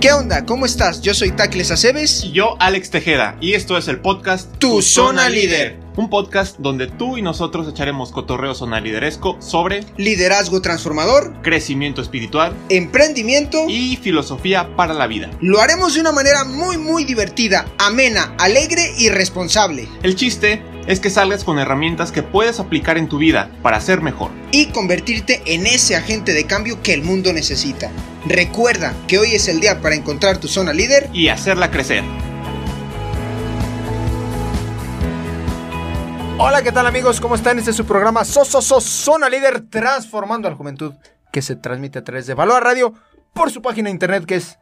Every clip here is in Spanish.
¿Qué onda? ¿Cómo estás? Yo soy Tacles Aceves. Y yo, Alex Tejeda. Y esto es el podcast Tu Zona Líder. Un podcast donde tú y nosotros echaremos cotorreo zona lideresco sobre Liderazgo transformador, crecimiento espiritual emprendimiento. y filosofía para la vida. Lo haremos de una manera muy muy divertida, amena, alegre y responsable. El chiste es que salgas con herramientas que puedes aplicar en tu vida para ser mejor. Y convertirte en ese agente de cambio que el mundo necesita. Recuerda que hoy es el día para encontrar tu zona líder. Y hacerla crecer. Hola, ¿qué tal amigos? ¿Cómo están? Este es su programa Soso So, Zona Líder Transformando a la Juventud, que se transmite a través de Valor Radio por su página de internet que es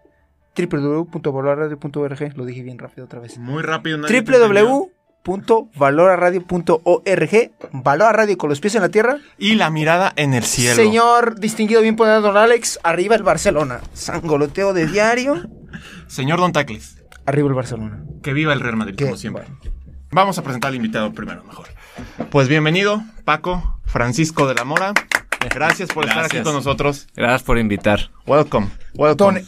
www.valorradio.org. Lo dije bien rápido otra vez. Muy rápido. nadie te entendió. www.valoraradio.org. Valor a Radio con los pies en la tierra. Y la mirada en el cielo. Señor distinguido, bien don Alex, arriba el Barcelona. Sangoloteo de diario. Señor Don Tacles. Arriba el Barcelona. Que viva el Real Madrid, Que- como siempre. bueno. Vamos a presentar al invitado primero, mejor. Pues bienvenido, Paco Francisco de la Mora. Gracias por estar aquí con nosotros. Gracias por invitar. Welcome, Don welcome.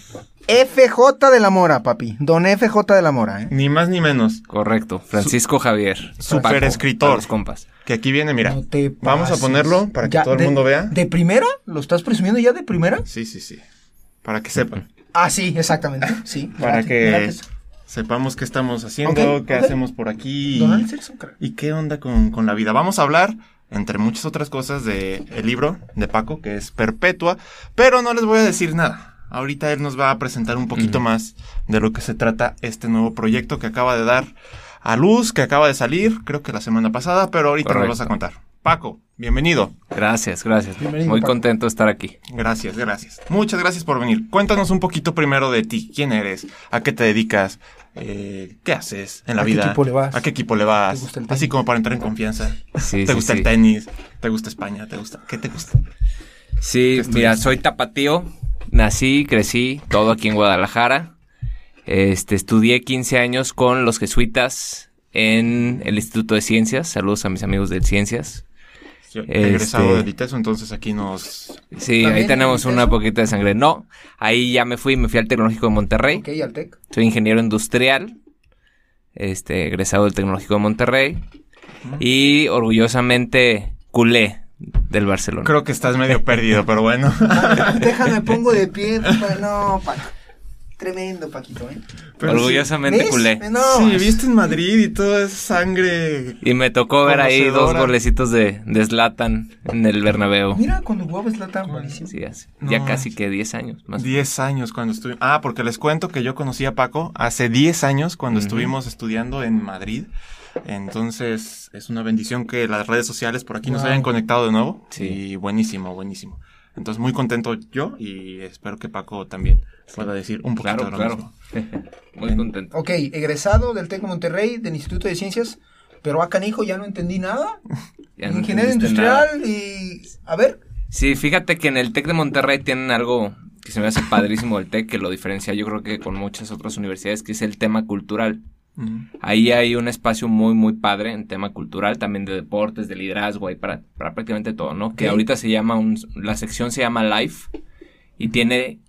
FJ de la Mora, papi. Don FJ de la Mora, ¿eh? Ni más ni menos. Correcto. Francisco Javier. super Paco, escritor. Los compas. Que aquí viene, mira. No te Vamos a ponerlo para que Ya, todo el de- mundo vea. ¿De primera? ¿Lo estás presumiendo ya de primera? Sí, sí, sí. Para que sepan. Ah, sí, exactamente. Sí. Para que sepamos qué estamos haciendo, Ok, qué ok. hacemos por aquí. Un crack. y qué onda con, con la vida. Vamos a hablar, entre muchas otras cosas, de el libro de Paco, que es Perpetua, pero no les voy a decir nada. Ahorita él nos va a presentar un poquito más de lo que se trata este nuevo proyecto que acaba de dar a luz, que acaba de salir, creo que la semana pasada, pero ahorita nos vas a Correcto. contar. Paco, bienvenido. Gracias, gracias. Bienvenido, Muy Paco. contento de estar aquí. Gracias, gracias. Muchas gracias por venir. Cuéntanos un poquito primero de ti. ¿Quién eres? ¿A qué te dedicas? Eh, ¿Qué haces en la ¿A qué vida? equipo le vas? ¿A qué equipo le vas? ¿Te gusta el Así tenis? como para entrar en confianza. Sí, ¿Te sí, gusta sí. el tenis? ¿Te gusta España? ¿Te gusta? ¿Qué te gusta? Sí, ¿Qué mira, soy tapatío. Nací, crecí, todo aquí en Guadalajara. Este, estudié 15 años con los jesuitas en el Instituto de Ciencias. Saludos a mis amigos de Ciencias. Yo Este- he egresado del ITESO, entonces aquí nos... Sí, ¿También ahí tenemos en una poquita de sangre. No, ahí ya me fui, me fui al Tecnológico de Monterrey. Ok, Altec. Soy ingeniero industrial, este, egresado del Tecnológico de Monterrey y orgullosamente culé del Barcelona. Creo que estás medio perdido, pero bueno. Déjame, pongo de pie. pa- No, Paco. Tremendo, Paquito, ¿eh? Pero orgullosamente ¿Ves? culé. No, Sí, es- viste en Madrid y toda esa sangre... Y me tocó ver ahí dos golecitos de, de Zlatan en el Bernabéu. Mira, cuando jugaba Zlatan, buenísimo. Sí, hace No ya casi que 10 años más. 10 años cuando estuve... Ah, porque les cuento que yo conocí a Paco hace 10 años cuando estuvimos estudiando en Madrid. Entonces es una bendición que las redes sociales por aquí nos hayan conectado de nuevo. Sí. Y buenísimo, buenísimo. Entonces muy contento yo y espero que Paco también pueda decir un poquito Claro, de lo claro. mismo. Muy contento. Ok, egresado del TEC de Monterrey, del Instituto de Ciencias, pero acá, hijo, ya no entendí nada. Ya no Ingeniero nada. industrial y... A ver, Sí, fíjate que en el TEC de Monterrey tienen algo que se me hace padrísimo del TEC, que lo diferencia yo creo que con muchas otras universidades, que es el tema cultural. Ahí hay un espacio muy, muy padre en tema cultural, también de deportes, de liderazgo, hay para, para prácticamente todo, ¿no? Que ahorita se llama, un, la sección se llama Life y tiene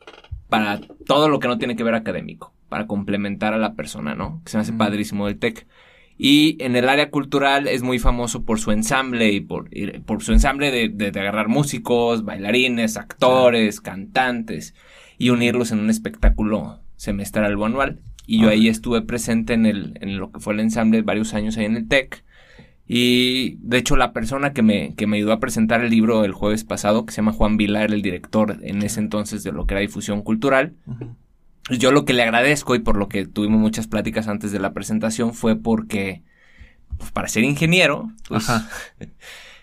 para todo lo que no tiene que ver académico, para complementar a la persona, ¿no? Que se me hace padrísimo del TEC. Y en el área cultural es muy famoso por su ensamble y por, y por su ensamble de, de- de agarrar músicos, bailarines, actores, cantantes y unirlos en un espectáculo semestral o anual. Y yo ahí estuve presente en, el, en lo que fue el ensamble varios años ahí en el TEC. Y de hecho la persona que me, que me ayudó a presentar el libro el jueves pasado, que se llama Juan Vila, era el director en ese entonces de lo que era difusión cultural. Ujú. Yo lo que le agradezco y por lo que tuvimos muchas pláticas antes de la presentación fue porque, pues, para ser ingeniero, pues, Ajá.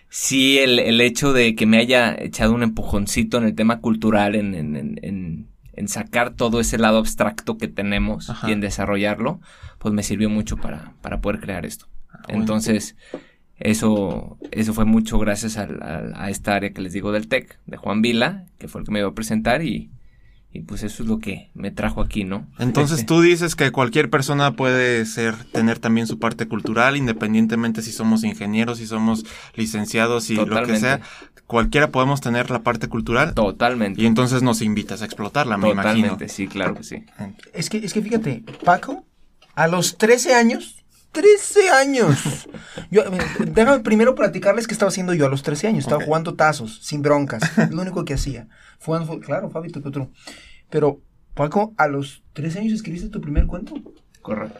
sí, el, el hecho de que me haya echado un empujoncito en el tema cultural, en, en, en, en- sacar todo ese lado abstracto que tenemos Ajá. y en desarrollarlo, pues me sirvió mucho para, para poder crear esto. bueno. Entonces, eso, eso fue mucho gracias al- al- a esta área que les digo del TEC, de Juan Vila, que fue el que me iba a presentar y, y pues eso es lo que me trajo aquí, ¿no? Entonces Este, tú dices que cualquier persona puede ser, tener también su parte cultural, independientemente si somos ingenieros, si somos licenciados y lo que sea. Cualquiera podemos tener la parte cultural. Totalmente. Y entonces nos invitas a explotarla, me imagino. Totalmente, sí, claro que sí. Es que, es que fíjate, Paco, a los 13 años, 13 años. Yo, eh, déjame primero platicarles qué estaba haciendo yo a los 13 años. Estaba jugando tazos, sin broncas. lo único que hacía. Jugando, claro, Fabito Petro. Pero, Paco, a los 13 años escribiste tu primer cuento. Correcto.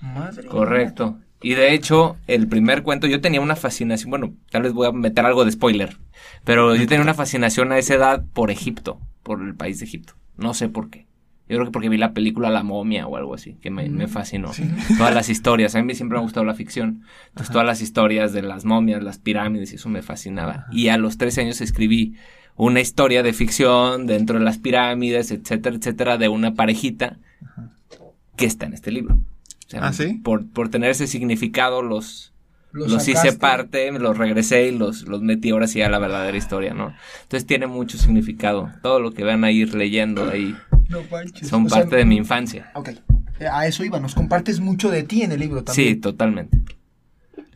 Madre. Correcto. Y de hecho, el primer cuento, yo tenía una fascinación, bueno, tal vez voy a meter algo de spoiler, pero yo tenía una fascinación a esa edad por Egipto, por el país de Egipto. No sé por qué. Yo creo que porque vi la película La momia o algo así, que me, me fascinó. Todas las historias, a mí siempre me ha gustado la ficción. Entonces, todas las historias de las momias, las pirámides, y eso me fascinaba. Y a los 13 años escribí una historia de ficción dentro de las pirámides, etcétera, etcétera, de una parejita que está en este libro. Sea, ¿Ah, sí? Por, por tener ese significado, los, Lo los hice parte, los regresé y los, los metí ahora sí a la verdadera historia, ¿no? Entonces tiene mucho significado. Todo lo que van a ir leyendo ahí No son O sea, parte de mi infancia. Ok. A eso iba, nos compartes mucho de ti en el libro Sí, también. totalmente.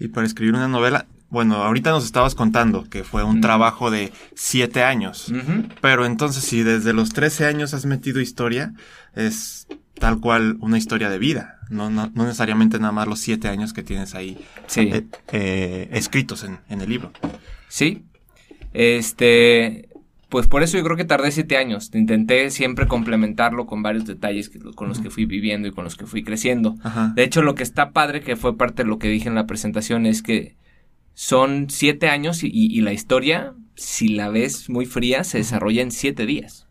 Y para escribir una novela, bueno, ahorita nos estabas contando que fue un Mm. trabajo de siete años. Pero entonces, si desde los 13 años has metido historia, es tal cual una historia de vida. No, no, no necesariamente nada más los siete años que tienes ahí Sí. eh, eh, escritos en, en el libro. Sí. Este. Pues por eso yo creo que tardé siete años. Intenté siempre complementarlo con varios detalles que- con los que fui viviendo y con los que fui creciendo. Ajá. De hecho, lo que está padre, que fue parte de lo que dije en la presentación, es que son siete años y, y- y la historia, si la ves muy fría, se desarrolla en siete días.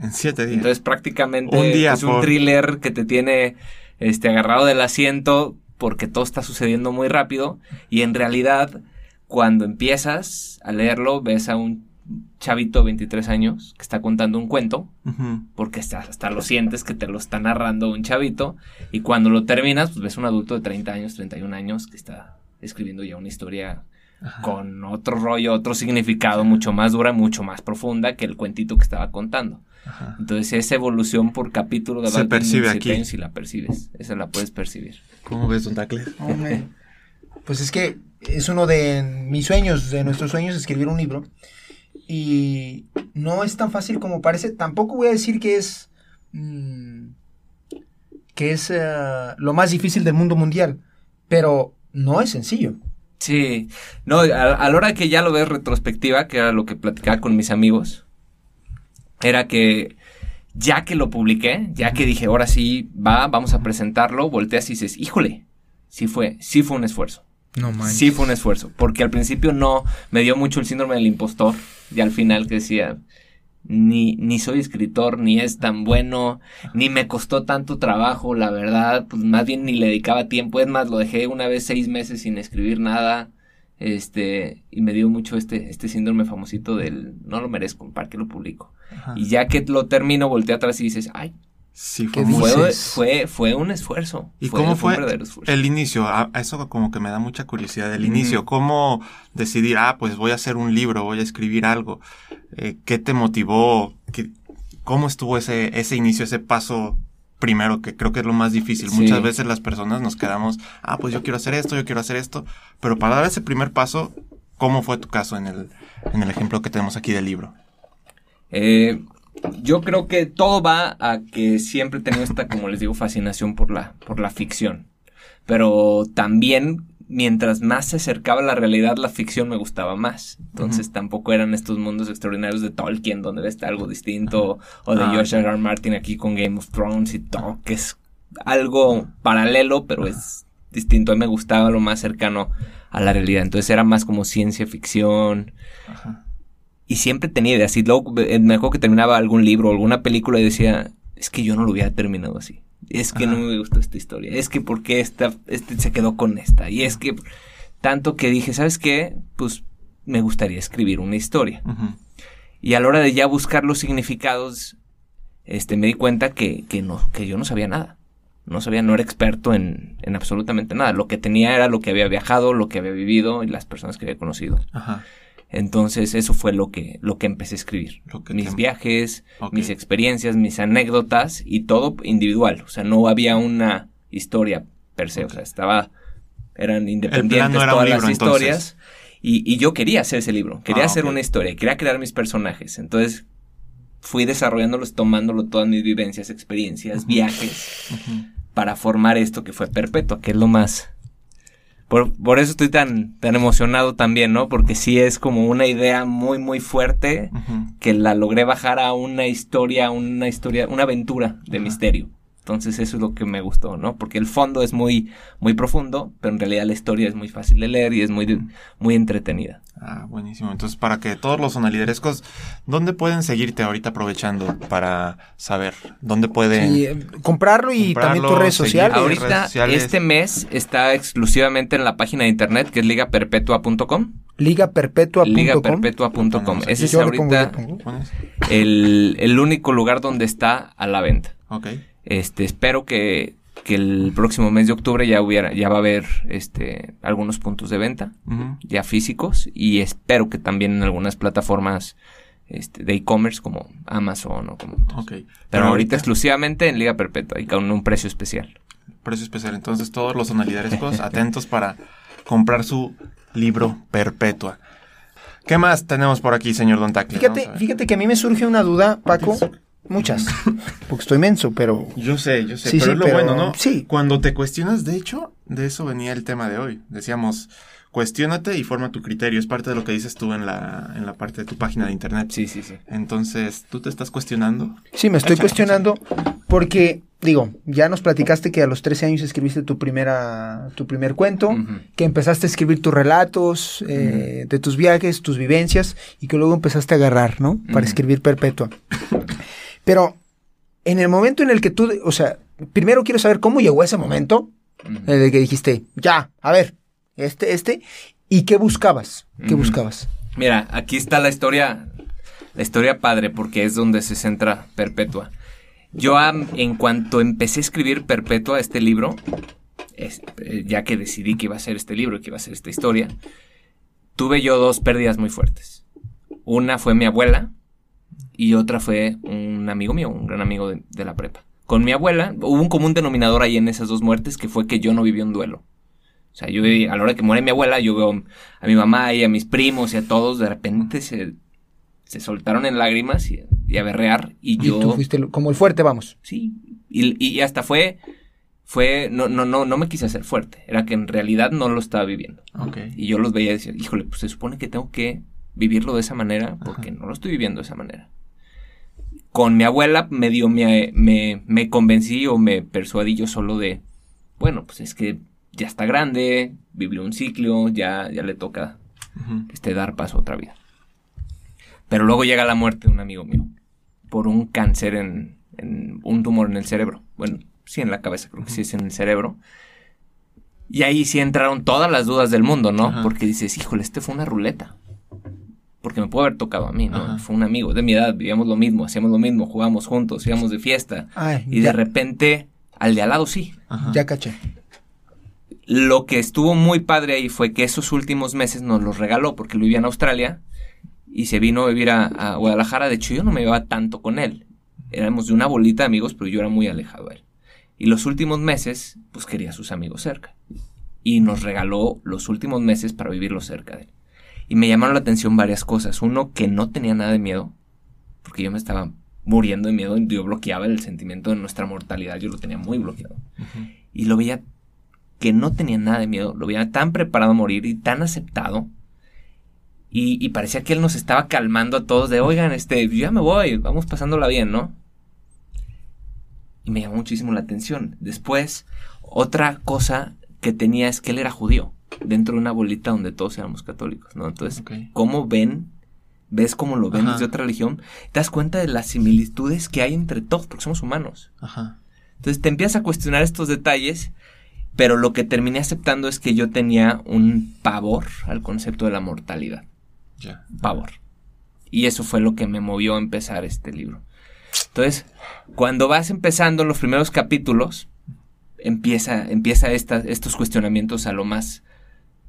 En siete días. Entonces, prácticamente Un día es un por- thriller que te tiene este, agarrado del asiento porque todo está sucediendo muy rápido. Y en realidad, cuando empiezas a leerlo, ves a un chavito de 23 años que está contando un cuento porque hasta, hasta lo sientes que te lo está narrando un chavito y cuando lo terminas pues ves un adulto de 30 años, 31 años que está escribiendo ya una historia con otro rollo, otro significado mucho más dura, mucho más profunda que el cuentito que estaba contando. Ajá. Entonces esa evolución por capítulo de Se percibe aquí. años si la percibes, esa la puedes percibir. ¿Cómo ves, Don Tacle? Hombre, Pues es que es uno de mis sueños, de nuestros sueños, escribir un libro. Y no es tan fácil como parece. Tampoco voy a decir que es. mm, que es eh, lo más difícil del mundo mundial. Pero no es sencillo. Sí, no, a, a la hora que ya lo ves retrospectiva, que era lo que platicaba con mis amigos, era que ya que lo publiqué, ya que dije, ahora sí va, vamos a presentarlo, volteas y dices, híjole, sí fue, sí fue un esfuerzo. No Sí fue un esfuerzo, porque al principio no me dio mucho el síndrome del impostor, y al final que decía, ni, ni soy escritor, ni es tan bueno, ni me costó tanto trabajo, la verdad, pues más bien ni le dedicaba tiempo, es más, lo dejé una vez seis meses sin escribir nada, este, y me dio mucho este, este síndrome famosito del, no lo merezco, ¿para qué lo publico? Ajá. Y ya que lo termino, volteé atrás y dices, ay, Sí, ¿Qué fue muy... fue, fue, fue un esfuerzo. ¿Y cómo fue verdadero esfuerzo. el inicio? A, a eso como que me da mucha curiosidad. El inicio, ¿cómo decidir, ah, pues voy a hacer un libro, voy a escribir algo? Eh, ¿Qué te motivó? ¿Qué- ¿Cómo estuvo ese, ese inicio, ese paso primero, que creo que es lo más difícil? Sí. Muchas veces las personas nos quedamos, ah, pues yo quiero hacer esto, yo quiero hacer esto, pero para dar ese primer paso, ¿cómo fue tu caso en el, en el ejemplo que tenemos aquí del libro? Eh, yo creo que todo va a que siempre he tenido esta, como les digo, fascinación por la, por la ficción. Pero también, mientras más se acercaba a la realidad, la ficción me gustaba más. Entonces tampoco eran estos mundos extraordinarios de Tolkien, donde ves algo distinto, o de Ah, George R. R. Martin aquí con Game of Thrones y todo, que es algo paralelo, pero es distinto. A mí me gustaba lo más cercano a la realidad. Entonces era más como ciencia ficción. Ajá. Y siempre tenía ideas. Y luego eh, me acuerdo que terminaba algún libro o alguna película y decía, es que yo no lo hubiera terminado así. Es que Ajá. no me gustó esta historia. Es que porque esta, este se quedó con esta. Y es que tanto que dije, ¿sabes qué? Pues me gustaría escribir una historia. Y a la hora de ya buscar los significados, este, me di cuenta que, que no, que yo no sabía nada. No sabía, no era experto en, en absolutamente nada. Lo que tenía era lo que había viajado, lo que había vivido y las personas que había conocido. Ajá. Entonces, eso fue lo que, lo que empecé a escribir. Que mis te- viajes, mis experiencias, mis anécdotas y todo individual. O sea, no había una historia per se. O sea, estaba. Eran independientes no era un todas libro, las historias. Y, y yo quería hacer ese libro, quería Ah, hacer una historia, quería crear mis personajes. Entonces fui desarrollándolos, tomándolo todas mis vivencias, experiencias, viajes, para formar esto que fue Perpetua, que es lo más... Por, por eso estoy tan, tan emocionado también, ¿no? Porque sí es como una idea muy, muy fuerte que la logré bajar a una historia, una historia, una aventura de misterio. Entonces eso es lo que me gustó, ¿no? Porque el fondo es muy, muy profundo, pero en realidad la historia es muy fácil de leer y es muy, muy entretenida. Ah, buenísimo. Entonces, para que todos los sonaliderescos, ¿dónde pueden seguirte ahorita aprovechando para saber? ¿Dónde pueden...? Sí, eh, comprarlo y Comprarlo, también tus redes sociales. redes Ahorita, sociales. este mes está exclusivamente en la página de internet que es ligaperpetua.com. Ligaperpetua.com. Ligaperpetua.com. Ese es ahorita el, el único lugar donde está a la venta. Ok. Este, espero que, que el próximo mes de octubre ya hubiera, ya va a haber este algunos puntos de venta, ya físicos, y espero que también en algunas plataformas este, de e-commerce como Amazon o como. Pero, ahorita exclusivamente en Liga Perpetua y con un precio especial. Precio especial. Entonces, todos los sonaliderescos atentos para comprar su libro Perpetua. ¿Qué más tenemos por aquí, señor Don Tacle? Fíjate, fíjate que a mí me surge una duda, Paco. Muchas. Porque estoy menso, pero. Yo sé, yo sé, Sí, pero sí, es lo pero- bueno, ¿no? sí. Cuando te cuestionas, de hecho, de eso venía el tema de hoy. Decíamos, cuestiónate y forma tu criterio. Es parte de lo que dices tú en la, en la parte de tu página de internet. Sí, sí, sí. Entonces, ¿tú te estás cuestionando? Sí, me estoy cuestionando porque, digo, ya nos platicaste que a los 13 años escribiste tu primera, tu primer cuento, que empezaste a escribir tus relatos eh, de tus viajes, tus vivencias, y que luego empezaste a agarrar, ¿no? Para escribir Perpetua. Pero en el momento en el que tú, o sea, primero quiero saber cómo llegó ese momento en el que dijiste, ya, a ver, este, este, y qué buscabas, qué buscabas. Mira, aquí está la historia, la historia padre, porque es donde se centra Perpetua. Yo, en cuanto empecé a escribir Perpetua, este libro, es- eh, ya que decidí que iba a ser este libro y que iba a ser esta historia, tuve yo dos pérdidas muy fuertes. Una fue mi abuela y otra fue un amigo mío, un gran amigo de, de la prepa. Con mi abuela hubo un común denominador ahí en esas dos muertes que fue que yo no viví un duelo. O sea, yo a la hora que muere mi abuela, yo veo a mi mamá y a mis primos y a todos, de repente se, se soltaron en lágrimas y, y a berrear. Y Y yo. tú fuiste como el fuerte, vamos. Sí. Y, y hasta fue. Fue. No, no, no, no me quise hacer fuerte. Era que en realidad no lo estaba viviendo. Y yo los veía y decía, híjole, pues se supone que tengo que vivirlo de esa manera porque no lo estoy viviendo de esa manera. Con mi abuela medio me, me, me convencí o me persuadí yo solo de, bueno, pues es que ya está grande, vivió un ciclo, ya, ya le toca este, dar paso a otra vida. Pero luego llega la muerte de un amigo mío por un cáncer en, en un tumor en el cerebro. Bueno, sí en la cabeza, creo que sí es en el cerebro. Y ahí sí entraron todas las dudas del mundo, ¿no? Porque dices, híjole, este fue una ruleta. Porque me puede haber tocado a mí, ¿no? Ajá. Fue un amigo de mi edad, vivíamos lo mismo, hacíamos lo mismo, jugábamos juntos, íbamos de fiesta. Ay, Y ya, de repente, al de al lado sí. Ajá. ya caché. Lo que estuvo muy padre ahí fue que esos últimos meses nos los regaló porque lo vivía en Australia y se vino a vivir a, a Guadalajara. De hecho, yo no me llevaba tanto con él. Éramos de una bolita de amigos, pero yo era muy alejado de él. Y los últimos meses, pues quería a sus amigos cerca. Y nos regaló los últimos meses para vivirlos cerca de él. Y me llamaron la atención varias cosas. Uno, que no tenía nada de miedo, porque yo me estaba muriendo de miedo. Yo bloqueaba el sentimiento de nuestra mortalidad, yo lo tenía muy bloqueado. Y lo veía que no tenía nada de miedo, lo veía tan preparado a morir y tan aceptado. Y, y parecía que él nos estaba calmando a todos de, oigan, este, yo ya me voy, vamos pasándola bien, ¿no? Y me llamó muchísimo la atención. Después, otra cosa que tenía es que él era judío, dentro de una bolita donde todos éramos católicos, ¿no? Entonces. ¿cómo ven? ¿Ves cómo lo ven Ajá. desde otra religión? Te das cuenta de las similitudes que hay entre todos, porque somos humanos. Ajá. Entonces te empiezas a cuestionar estos detalles, pero lo que terminé aceptando es que yo tenía un pavor al concepto de la mortalidad. Ya. Pavor. Y eso fue lo que me movió a empezar este libro. Entonces, cuando vas empezando los primeros capítulos, empieza, empieza esta- estos cuestionamientos a lo más,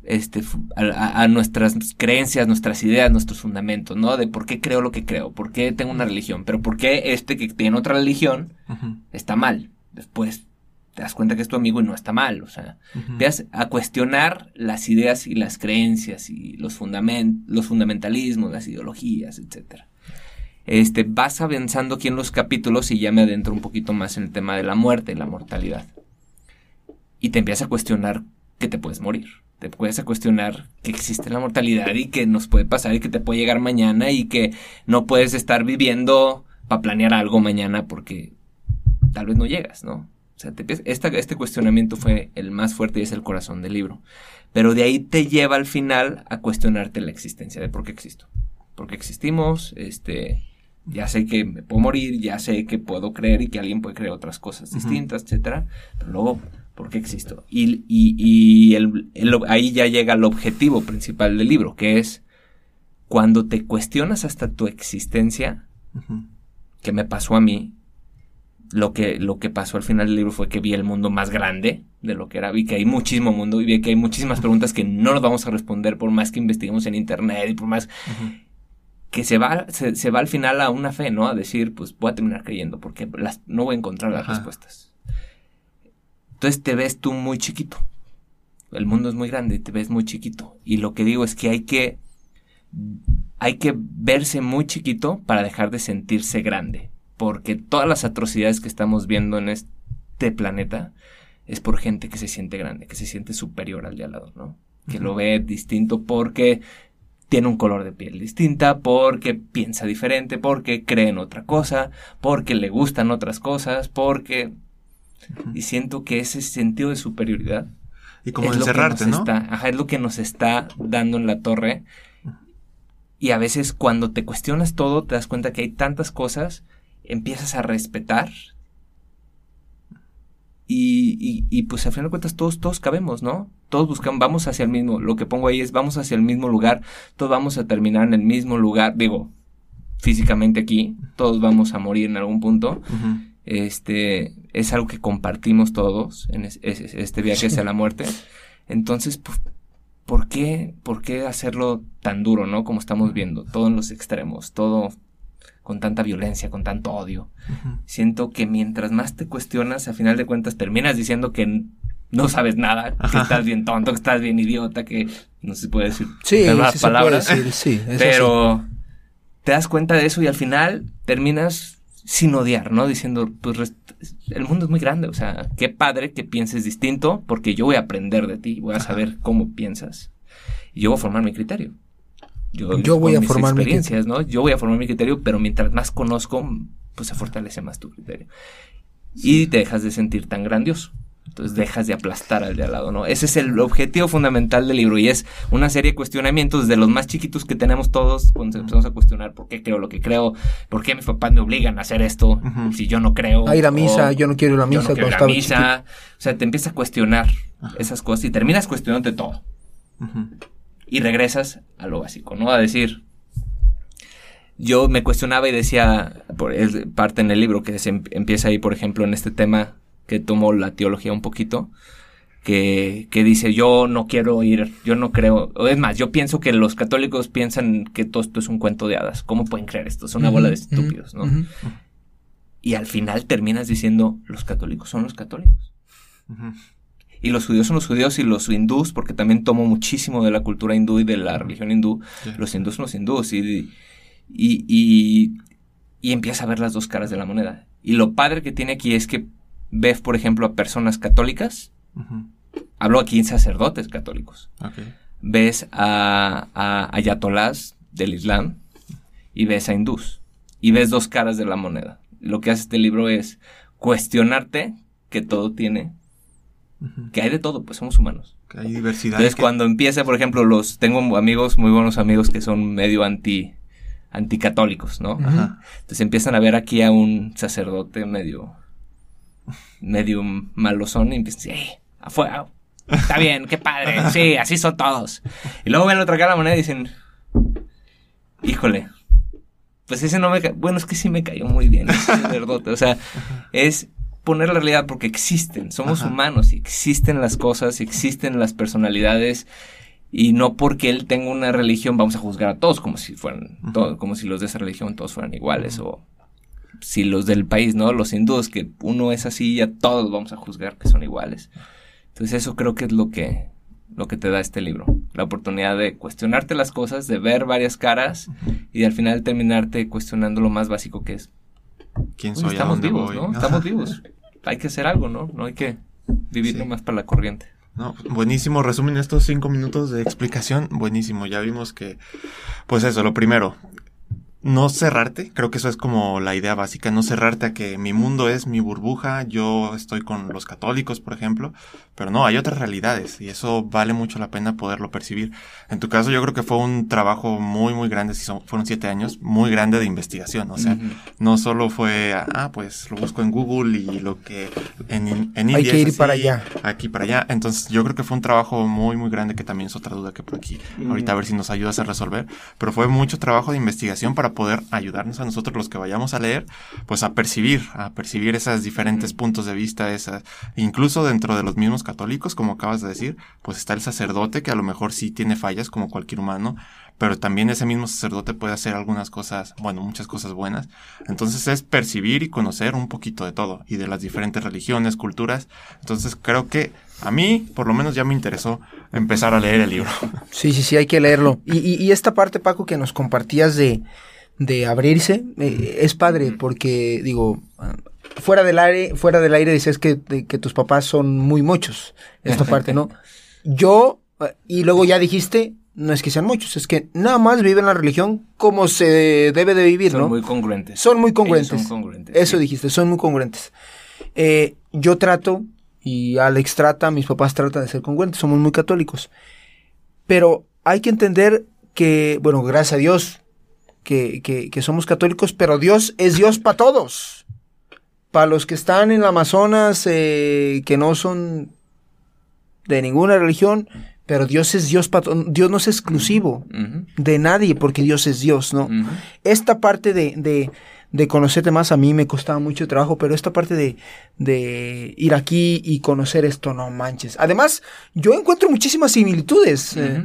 este, a, nuestras creencias, nuestras ideas, nuestros fundamentos, ¿no? De por qué creo lo que creo, por qué tengo una religión, pero por qué este que tiene otra religión está mal. Después, te das cuenta que es tu amigo y no está mal. O sea, empiezas a cuestionar las ideas y las creencias y los, fundamen- los fundamentalismos, las ideologías, etc. Este, vas avanzando aquí en los capítulos y ya me adentro un poquito más en el tema de la muerte y la mortalidad. Y te empiezas a cuestionar que te puedes morir. Te puedes a cuestionar que existe la mortalidad y que nos puede pasar y que te puede llegar mañana y que no puedes estar viviendo para planear algo mañana porque tal vez no llegas, ¿no? O sea, te esta- este cuestionamiento fue el más fuerte y es el corazón del libro. Pero de ahí te lleva al final a cuestionarte la existencia de por qué existo. ¿Por qué existimos? Este, ya sé que me puedo morir, ya sé que puedo creer y que alguien puede creer otras cosas distintas, etcétera. Pero luego, ¿por qué existo? Y, y- y el- el- ahí ya llega el objetivo principal del libro, que es cuando te cuestionas hasta tu existencia, que me pasó a mí, lo que, lo que pasó al final del libro fue que vi el mundo más grande de lo que era, vi que hay muchísimo mundo y vi que hay muchísimas preguntas que no nos vamos a responder por más que investiguemos en internet y por más que se va, se, se va al final a una fe, ¿no? A decir, pues voy a terminar creyendo porque las, no voy a encontrar las Ajá. respuestas. Entonces te ves tú muy chiquito. El mundo es muy grande y te ves muy chiquito. Y lo que digo es que hay que hay que verse muy chiquito para dejar de sentirse grande. Porque todas las atrocidades que estamos viendo en este planeta es por gente que se siente grande, que se siente superior al de al lado, ¿no? Que lo ve distinto porque tiene un color de piel distinta, porque piensa diferente, porque cree en otra cosa, porque le gustan otras cosas, porque... Y siento que ese sentido de superioridad Y como es lo que encerrarte, nos ¿no? Está, ajá, es lo que nos está dando en la torre. Y a veces cuando te cuestionas todo, te das cuenta que hay tantas cosas, empiezas a respetar. Y, y, y, pues al final de cuentas todos, todos cabemos, ¿no? Todos buscamos, vamos hacia el mismo, lo que pongo ahí es vamos hacia el mismo lugar, todos vamos a terminar en el mismo lugar, digo, físicamente aquí, todos vamos a morir en algún punto. Este es algo que compartimos todos en es- es- este viaje hacia la muerte. Entonces, pues, ¿por qué, ¿por qué hacerlo tan duro, no? Como estamos viendo, todo en los extremos, todo con tanta violencia, con tanto odio. Siento que mientras más te cuestionas, a final de cuentas terminas diciendo que no sabes nada, que estás bien tonto, que estás bien idiota, que no se puede decir Sí, se puede palabras. decir, sí. eso sí. Pero te das cuenta de eso y al final terminas sin odiar, ¿no? Diciendo, pues el mundo es muy grande, o sea, qué padre que pienses distinto porque yo voy a aprender de ti, voy a Ajá. saber cómo piensas y yo voy a formar mi criterio. Yo, Yo voy con a mis formar mi experiencias, ¿no? Yo voy a formar mi criterio, pero mientras más conozco, pues se fortalece más tu criterio. Y te dejas de sentir tan grandioso. Entonces dejas de aplastar al de al lado, ¿no? Ese es el objetivo fundamental del libro y es una serie de cuestionamientos de los más chiquitos que tenemos todos cuando empezamos a cuestionar por qué creo lo que creo, por qué mis papás me obligan a hacer esto si yo no creo. A ir a misa, yo no quiero ir a yo misa no cuando quiero ir a misa. O sea, te empiezas a cuestionar esas cosas y terminas cuestionándote todo y regresas a lo básico, ¿no? A decir, yo me cuestionaba y decía, por, es parte en el libro que se em- empieza ahí, por ejemplo, en este tema que tomó la teología un poquito, que, que dice, yo no quiero ir, yo no creo, es más, yo pienso que los católicos piensan que todo esto es un cuento de hadas, ¿cómo pueden creer esto? Es una bola de estúpidos, ¿no? Y al final terminas diciendo, los católicos son los católicos. Y los judíos son los judíos y los hindús, porque también tomo muchísimo de la cultura hindú y de la religión hindú. Los hindús son los hindús. Y, y, y, y empieza a ver las dos caras de la moneda. Y lo padre que tiene aquí es que ves, por ejemplo, a personas católicas. Hablo aquí en sacerdotes católicos. Ves a, a ayatolás del Islam y ves a hindús. Y ves dos caras de la moneda. Lo que hace este libro es cuestionarte que todo tiene, que hay de todo, pues somos humanos. Que hay diversidad. Entonces que- cuando empieza, por ejemplo, los tengo amigos, muy buenos amigos que son medio anti anticatólicos, ¿no? Ujú. Ajá. Entonces empiezan a ver aquí a un sacerdote medio medio malosón y empiezan a decir, "Eh, afuera, está bien, qué padre, sí, así son todos." Y luego ven la otra cara de la moneda y dicen, "Híjole, pues ese no me bueno, es que sí me cayó muy bien ese sacerdote." O sea, es poner la realidad porque existen, somos Ajá. humanos y existen las cosas, y existen las personalidades y no porque él tenga una religión vamos a juzgar a todos como si fueran todo- como si los de esa religión todos fueran iguales o si los del país, ¿no? Los hindúes, que uno es así, ya todos vamos a juzgar que son iguales. Entonces eso creo que es lo que, lo que te da este libro. La oportunidad de cuestionarte las cosas, de ver varias caras y al final terminarte cuestionando lo más básico que es. ¿Quién Pues soy? ¿A estamos vivos, voy? ¿no? Estamos vivos. Hay que hacer algo, ¿no? No hay que vivir Sí. nomás para la corriente. No, buenísimo resumen estos cinco minutos de explicación. Buenísimo. Ya vimos que, pues eso, lo primero, no cerrarte. Creo que eso es como la idea básica. No cerrarte a que mi mundo es mi burbuja. Yo estoy con los católicos, por ejemplo. Pero no, hay otras realidades y eso vale mucho la pena poderlo percibir. En tu caso, yo creo que fue un trabajo muy, muy grande. Si son, fueron siete años, muy grande de investigación. O sea, no solo fue, ah, pues lo busco en Google y lo que en, en Hay India que es ir así, para allá. Aquí para allá. Entonces, yo creo que fue un trabajo muy, muy grande que también es otra duda que por aquí. Ahorita a ver si nos ayudas a resolver. Pero fue mucho trabajo de investigación para poder ayudarnos a nosotros los que vayamos a leer, pues a percibir, a percibir esos diferentes puntos de vista, esas, incluso dentro de los mismos católicos, como acabas de decir, pues está el sacerdote que a lo mejor sí tiene fallas como cualquier humano, pero también ese mismo sacerdote puede hacer algunas cosas, bueno, muchas cosas buenas. Entonces es percibir y conocer un poquito de todo y de las diferentes religiones, culturas. Entonces creo que a mí, por lo menos, ya me interesó empezar a leer el libro. Sí, sí, sí, hay que leerlo. Y, y- y esta parte, Paco, que nos compartías de, de abrirse, eh, es padre, porque, digo, fuera del aire, fuera del aire decías que, de- que tus papás son muy muchos, esta parte, ¿no? Yo, ah, y luego ya dijiste, no es que sean muchos, es que nada más viven la religión como se debe de vivir, Son ¿no? muy congruentes. Son muy Ellos congruentes. son congruentes, Eso sí. dijiste, son muy congruentes. Eh, yo trato, y Alex trata, mis papás tratan de ser congruentes, somos muy católicos. Pero hay que entender que, bueno, gracias a Dios, que, que- que somos católicos, pero Dios es Dios para todos. Para los que están en el Amazonas, eh, que no son de ninguna religión, pero Dios es Dios para todos. Dios no es exclusivo de nadie, porque Dios es Dios, ¿no? esta parte de, de, de conocerte más a mí me costaba mucho trabajo, pero esta parte de, de ir aquí y conocer esto, no manches. Además, yo encuentro muchísimas similitudes eh,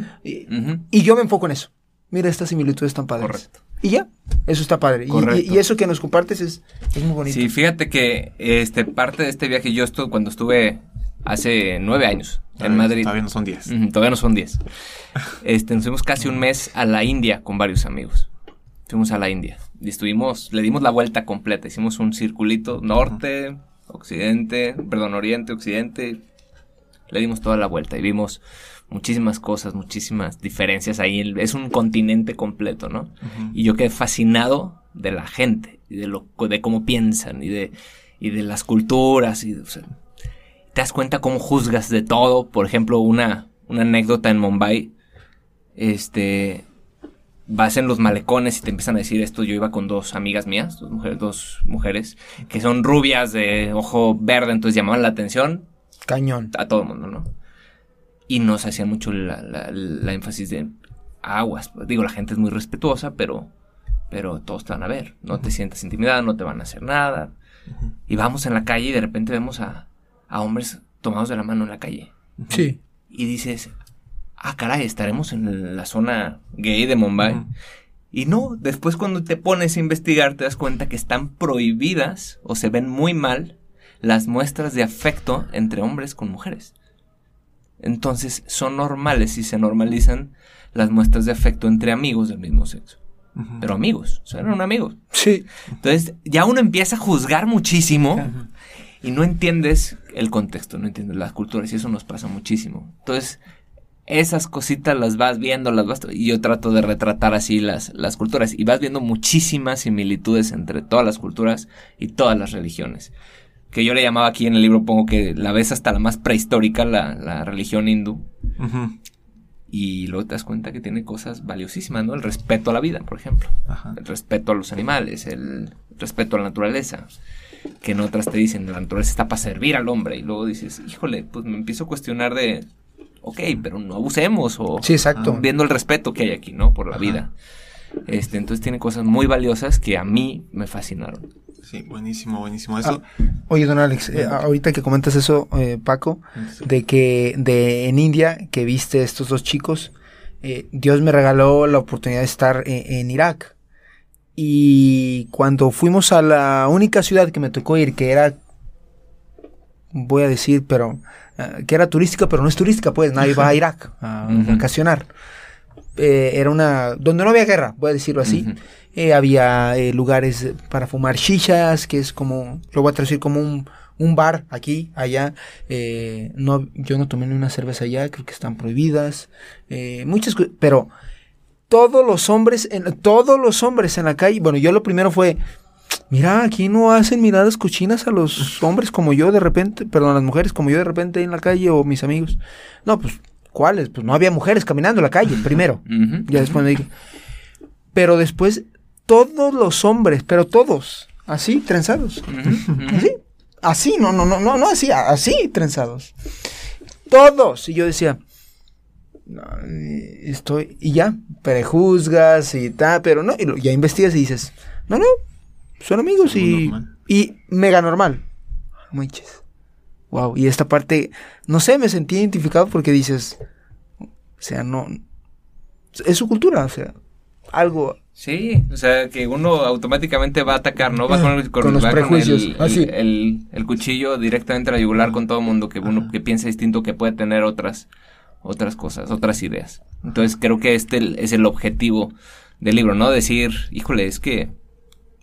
y yo me enfoco en eso. Mira estas similitudes tan padres. Correcto. Y ya, eso está padre. Y- eso que nos compartes es, es muy bonito. Sí, fíjate que este parte de este viaje yo estuve cuando estuve hace nueve años en Madrid. Todavía no son 10. Ujú, todavía no son diez. Este, nos fuimos casi un mes a la India con varios amigos. Fuimos a la India y estuvimos, le dimos la vuelta completa. Hicimos un circulito norte, occidente, perdón, oriente, occidente. Le dimos toda la vuelta y vimos muchísimas cosas, muchísimas diferencias ahí. Es un continente completo, ¿no? Y yo quedé fascinado de la gente, y de, lo, de cómo piensan, y de, y de las culturas. Y, o sea, te das cuenta cómo juzgas de todo. Por ejemplo, una, una anécdota en Mumbai. Este. Vas en los malecones y te empiezan a decir esto. Yo iba con dos amigas mías, dos mujeres, dos mujeres que son rubias de ojo verde, entonces llamaban la atención Cañón. a todo el mundo, ¿no? Y nos hacían mucho la, la- la énfasis de aguas. Digo, la gente es muy respetuosa, pero, pero todos te van a ver. No te sientas intimidada, no te van a hacer nada. Y vamos en la calle y de repente vemos a, a hombres tomados de la mano en la calle. Sí. Y dices, ah, caray, estaremos en la zona gay de Mumbai. Y no, después cuando te pones a investigar te das cuenta que están prohibidas o se ven muy mal las muestras de afecto entre hombres con mujeres. Entonces son normales y se normalizan las muestras de afecto entre amigos del mismo sexo. Pero amigos, o sea, eran amigos. Sí. Entonces ya uno empieza a juzgar muchísimo y no entiendes el contexto, no entiendes las culturas y eso nos pasa muchísimo. Entonces esas cositas las vas viendo, las vas y yo trato de retratar así las, las culturas y vas viendo muchísimas similitudes entre todas las culturas y todas las religiones. Que yo le llamaba aquí en el libro, pongo que la ves hasta la más prehistórica, la, la religión hindú. Y luego te das cuenta que tiene cosas valiosísimas, ¿no? El respeto a la vida, por ejemplo. Ajá. El respeto a los animales, el respeto a la naturaleza. Que en otras te dicen, la naturaleza está para servir al hombre. Y luego dices, híjole, pues me empiezo a cuestionar de, ok, pero no abusemos. O Sí, exacto. viendo el respeto que hay aquí, ¿no? Por la Ajá. vida. Este, entonces tiene cosas muy valiosas que a mí me fascinaron. Sí, buenísimo, buenísimo. Eso. Oye, don Alex, eh, ahorita que comentas eso, eh, Paco, Sí. de que de en India que viste estos dos chicos, eh, Dios me regaló la oportunidad de estar eh, en Irak Y cuando fuimos a la única ciudad que me tocó ir, que era, voy a decir, pero, eh, que era turística, pero no es turística, pues nadie va a Irak a Ujú. vacacionar. Eh, era una, donde no había guerra, voy a decirlo así. Eh, había eh, lugares para fumar shishas, que es como, lo voy a traducir como un, un bar aquí, allá. Eh, no, yo no tomé ni una cerveza allá, creo que están prohibidas. Muchas cosas, pero todos los hombres, en, todos los hombres en la calle, bueno, yo lo primero fue, mira, aquí no hacen miradas cochinas a los hombres como yo de repente, perdón, a las mujeres como yo de repente en la calle o mis amigos. No, pues, ¿cuáles? Pues no había mujeres caminando en la calle, primero. Ya después me dije. Pero después, todos los hombres, pero todos, así, trenzados. Así, así, no, no, no, no, no así, así, trenzados. Todos. Y yo decía, "No, estoy, y ya, prejuzgas y tal, pero no, y lo- ya investigas y dices, no, no, son amigos y, normal. y mega normal. Manches. Wow, y esta parte, no sé, me sentí identificado porque dices, o sea, no, es su cultura, o sea, algo Sí, o sea, que uno automáticamente va a atacar, ¿no? Va con, el- Con los va prejuicios, el, así. el- el- el cuchillo directamente a la yugular con todo mundo que uno que piensa distinto, que puede tener otras, otras cosas, otras ideas. Entonces creo que este es el objetivo del libro, ¿no? Decir, híjole, es que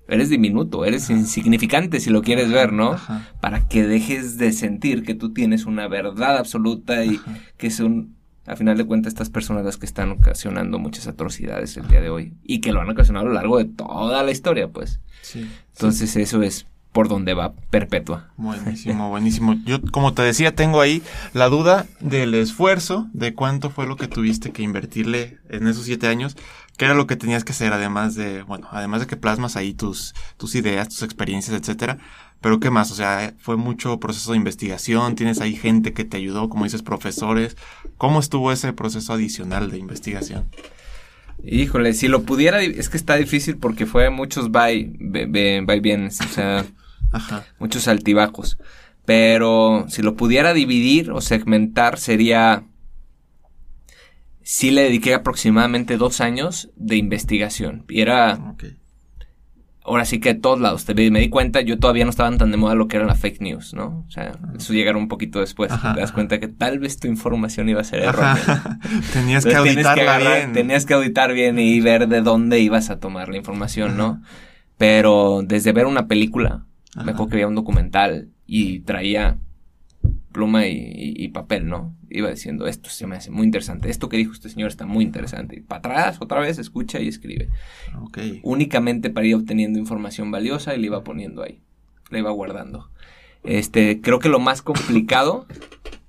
eres diminuto, eres insignificante si lo quieres ver, ¿no? Ajá. Para que dejes de sentir que tú tienes una verdad absoluta y Ajá. que son, a final de cuentas, estas personas las que están ocasionando muchas atrocidades el día de hoy y que lo han ocasionado a lo largo de toda la historia, pues. Sí. Entonces eso es por donde va perpetua. Buenísimo, buenísimo. Yo, como te decía, tengo ahí la duda del esfuerzo, de cuánto fue lo que tuviste que invertirle en esos siete años, qué era lo que tenías que hacer, además de, bueno, además de que plasmas ahí tus, tus ideas, tus experiencias, etcétera. Pero qué más, o sea, fue mucho proceso de investigación, tienes ahí gente que te ayudó, como dices, profesores. ¿Cómo estuvo ese proceso adicional de investigación? Híjole, si lo pudiera, es que está difícil porque fue muchos vai, ve- vaivienes, o sea, Ajá. muchos altibajos. Pero si lo pudiera dividir o segmentar sería... Sí le dediqué aproximadamente dos años de investigación. Y era Ok. ahora sí que de todos lados. Te, me di cuenta, yo todavía no estaban tan de moda lo que era la fake news, ¿no? O sea, eso llegaron un poquito después. Ajá, te das ajá. cuenta que tal vez tu información iba a ser errónea. Ajá. Tenías que Entonces, auditarla agarrar- bien. Tenías que auditar bien y ver de dónde ibas a tomar la información, ¿no? Pero desde ver una película, me acuerdo que había un documental y traía pluma y, y- y papel, ¿no? Iba diciendo, esto se me hace muy interesante, esto que dijo este señor está muy interesante. Y para atrás, otra vez, escucha y escribe. Ok. Únicamente para ir obteniendo información valiosa y la iba poniendo ahí, la iba guardando. Este, creo que lo más complicado,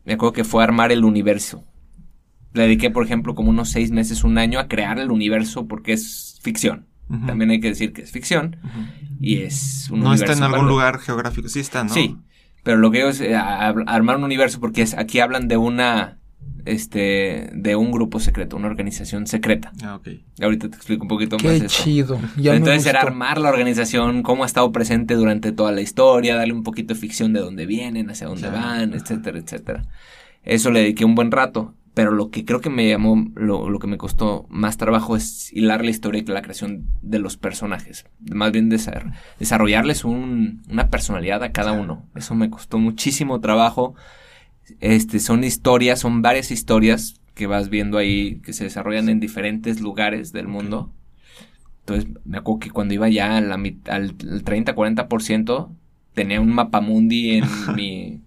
me acuerdo que fue armar el universo. Le dediqué, por ejemplo, como unos seis meses, un año a crear el universo porque es ficción. También hay que decir que es ficción y es un No está en algún lugar geográfico. Sí está, ¿no? Sí, pero lo que digo es eh, a- a- armar un universo porque es, aquí hablan de una, este, de un grupo secreto, una organización secreta. Ah, ok. Ahorita te explico un poquito más Qué chido. Ya me Entonces era armar la organización, cómo ha estado presente durante toda la historia, darle un poquito de ficción de dónde vienen, hacia dónde Ya, van, etcétera, etcétera. Eso le dediqué un buen rato, pero lo que creo que me llamó, lo, lo que me costó más trabajo es hilar la historia y la creación de los personajes. Más bien desar- desarrollarles un- una personalidad a cada uno. Eso me costó muchísimo trabajo. Este, son historias, son varias historias que vas viendo ahí que se desarrollan en diferentes lugares del mundo. Entonces, me acuerdo que cuando iba ya a la mit- al, al 30-40%, tenía un mapamundi en mi,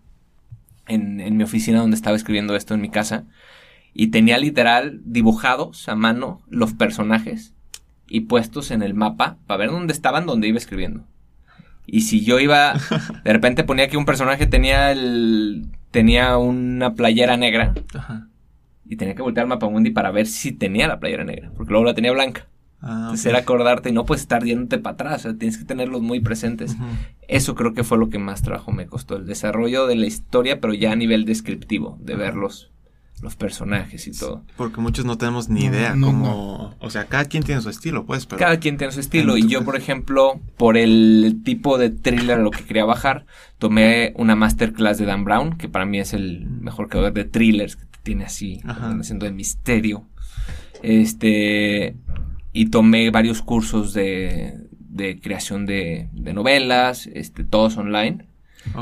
en, en mi oficina donde estaba escribiendo esto en mi casa. Y tenía literal dibujados a mano los personajes y puestos en el mapa para ver dónde estaban, donde iba escribiendo. Y si yo iba, de repente ponía que un personaje tenía el, tenía una playera negra Ajá. y tenía que voltear al mapamundi para ver si tenía la playera negra, porque luego la tenía blanca. Ah, Entonces era acordarte y no puedes estar yéndote para atrás, o sea, tienes que tenerlos muy presentes. Eso creo que fue lo que más trabajo me costó, el desarrollo de la historia, pero ya a nivel descriptivo, de Ajá. ver los, los personajes y todo. Porque muchos no tenemos ni No, idea no, cómo... O sea, cada quien tiene su estilo, pues, pero... Cada quien tiene su estilo y yo, por ejemplo, por el tipo de thriller a lo que quería bajar, tomé una masterclass de Dan Brown, que para mí es el mejor creador de thrillers, que te tiene así, haciendo de misterio. Este, y tomé varios cursos de, de creación de, de novelas, este, todos online.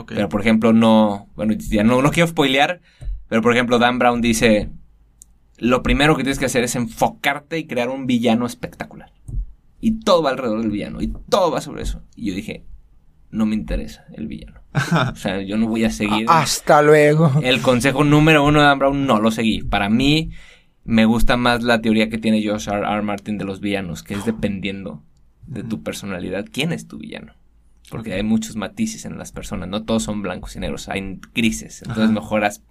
Pero por ejemplo, no, bueno, ya no, no quiero spoilear, pero por ejemplo, Dan Brown dice, lo primero que tienes que hacer es enfocarte y crear un villano espectacular. Y todo va alrededor del villano, y todo va sobre eso. Y yo dije, no me interesa el villano. O sea, yo no voy a seguir. Hasta luego. El consejo número uno de Dan Brown no lo seguí. Para mí, me gusta más la teoría que tiene George R. R. Martin de los villanos, que es dependiendo de tu personalidad, quién es tu villano. Porque hay muchos matices en las personas, no todos son blancos y negros, hay grises. Entonces mejoras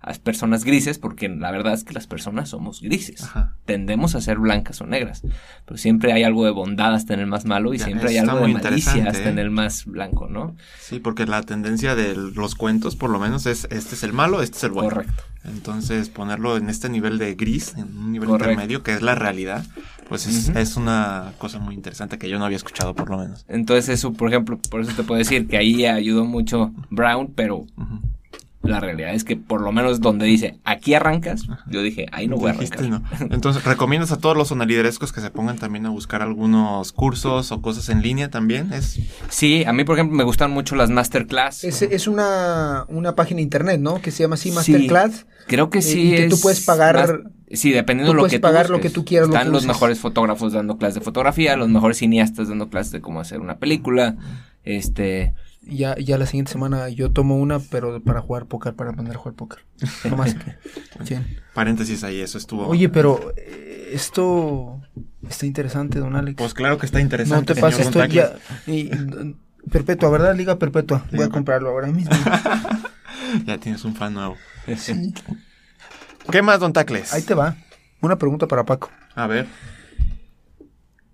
a las personas grises porque la verdad es que las personas somos grises. Ajá. Tendemos a ser blancas o negras, pero siempre hay algo de bondad hasta en el más malo y Ya, siempre hay algo de malicia hasta en ¿eh? el más blanco, ¿no? Sí, porque la tendencia de los cuentos, por lo menos, es este es el malo, este es el bueno. Correcto. Entonces, ponerlo en este nivel de gris, en un nivel Correcto. intermedio, que es la realidad, pues es, una cosa muy interesante que yo no había escuchado, por lo menos. Entonces eso, por ejemplo, por eso te puedo decir que ahí ayudó mucho Brown, pero. La realidad es que por lo menos donde dice, aquí arrancas, yo dije, ahí no voy a arrancar. no. Entonces, ¿recomiendas a todos los sonaliderescos que se pongan también a buscar algunos cursos o cosas en línea también? Es Sí, a mí, por ejemplo, me gustan mucho las masterclass. Es, es una, una página de internet, ¿no? Que se llama así Sí. Masterclass. Creo que Eh, sí y que tú es puedes pagar- más- sí, dependiendo tú de lo que tú pagar lo busques. que tú quieras, lo Están que los uses. mejores fotógrafos dando clases de fotografía, los mejores cineastas dando clases de cómo hacer una película. Este, Ya, ya la siguiente semana yo tomo una, pero para jugar póker, para aprender a jugar póker. No más. Sí. paréntesis ahí, eso estuvo. Oye, pero eh, esto está interesante, don Alex. Pues claro que está no interesante. te pases, esto ya... Y, perpetua, ¿verdad? Liga Perpetua. Voy a comprarlo ahora mismo. Ya tienes un fan nuevo. Sí. ¿Qué más, don Tacles? Ahí te va. Una pregunta para Paco. A ver.